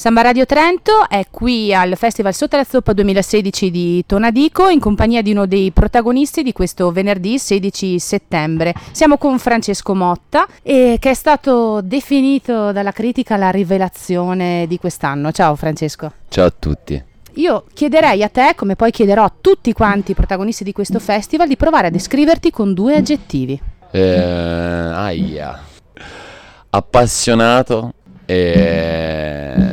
Samba Radio Trento è qui al Festival Sotto la Zoppa 2016 di Tonadico in compagnia di uno dei protagonisti di questo venerdì 16 settembre. Siamo con Francesco Motta e che è stato definito dalla critica la rivelazione di quest'anno. Ciao Francesco. Ciao a tutti. Io chiederei a te, come poi chiederò a tutti quanti i protagonisti di questo festival, di provare a descriverti con due aggettivi. Eh, aia. Appassionato e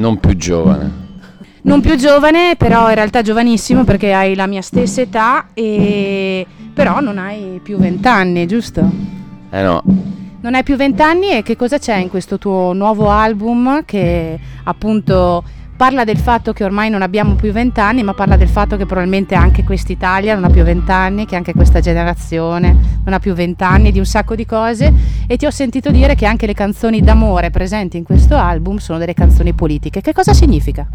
non più giovane. Non più giovane, però in realtà giovanissimo perché hai la mia stessa età, e... però non hai più vent'anni, giusto? Eh no. Non hai più vent'anni e che cosa c'è in questo tuo nuovo album che appunto parla del fatto che ormai non abbiamo più vent'anni, ma parla del fatto che probabilmente anche quest'Italia non ha più vent'anni, che anche questa generazione non ha più vent'anni, di un sacco di cose. E ti ho sentito dire che anche le canzoni d'amore presenti in questo album sono delle canzoni politiche. Che cosa significa?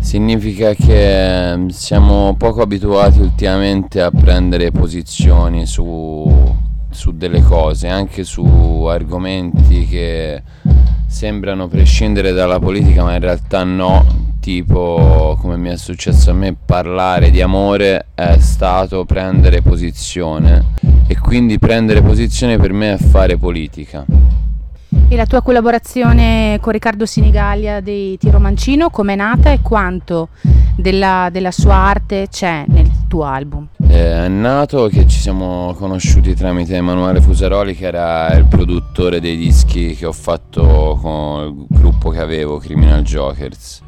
Significa che ehm, siamo poco abituati ultimamente a prendere posizioni su, su delle cose, anche su argomenti che sembrano prescindere dalla politica ma in realtà no, tipo come mi è successo a me parlare di amore è stato prendere posizione e quindi prendere posizione per me è fare politica. E la tua collaborazione con Riccardo Sinigalia dei Tiro Mancino, com'è nata e quanto della, della sua arte c'è nel tuo album? Eh, è nato che ci siamo conosciuti tramite Emanuele Fusaroli che era il produttore dei dischi che ho fatto con il gruppo che avevo, Criminal Jokers.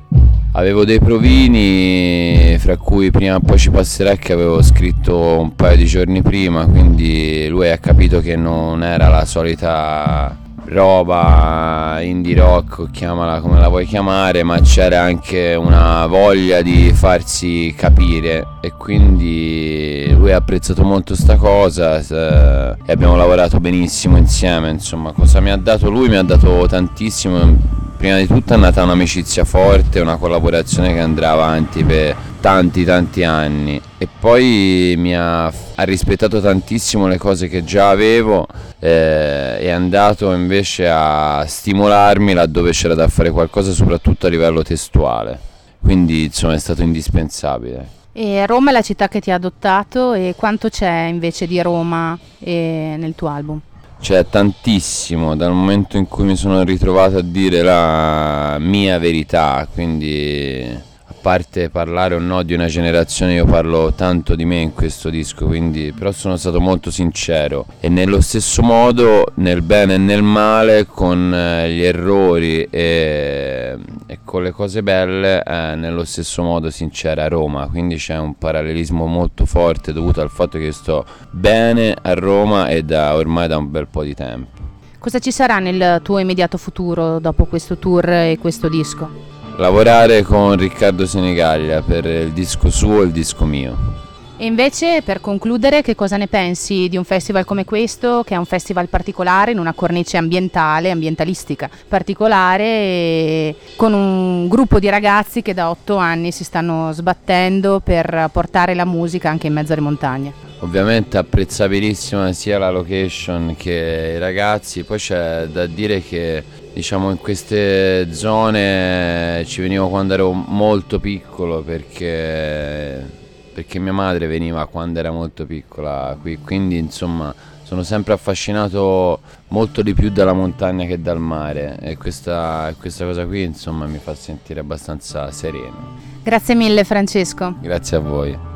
Avevo dei provini, fra cui prima o poi ci passerà che avevo scritto un paio di giorni prima, quindi lui ha capito che non era la solita roba indie rock, chiamala come la vuoi chiamare, ma c'era anche una voglia di farsi capire e quindi lui ha apprezzato molto sta cosa e abbiamo lavorato benissimo insieme, insomma, cosa mi ha dato lui mi ha dato tantissimo. Prima di tutto è nata un'amicizia forte, una collaborazione che andrà avanti per tanti tanti anni. E poi mi ha, ha rispettato tantissimo le cose che già avevo eh, è andato invece a stimolarmi laddove c'era da fare qualcosa soprattutto a livello testuale. Quindi insomma è stato indispensabile. E Roma è la città che ti ha adottato e quanto c'è invece di Roma eh, nel tuo album? C'è tantissimo dal momento in cui mi sono ritrovato a dire la mia verità, quindi parte parlare o no di una generazione, io parlo tanto di me in questo disco, quindi però sono stato molto sincero e nello stesso modo, nel bene e nel male, con eh, gli errori e, e con le cose belle, eh, nello stesso modo sincera a Roma, quindi c'è un parallelismo molto forte dovuto al fatto che sto bene a Roma e da ormai da un bel po' di tempo. Cosa ci sarà nel tuo immediato futuro dopo questo tour e questo disco? Lavorare con Riccardo Senegaglia per il disco suo e il disco mio. E invece, per concludere, che cosa ne pensi di un festival come questo, che è un festival particolare, in una cornice ambientale, ambientalistica particolare, con un gruppo di ragazzi che da otto anni si stanno sbattendo per portare la musica anche in mezzo alle montagne? Ovviamente apprezzabilissima sia la location che i ragazzi, poi c'è da dire che diciamo in queste zone ci venivo quando ero molto piccolo perché, perché mia madre veniva quando era molto piccola qui, quindi insomma sono sempre affascinato molto di più dalla montagna che dal mare e questa, questa cosa qui insomma mi fa sentire abbastanza sereno. Grazie mille Francesco. Grazie a voi.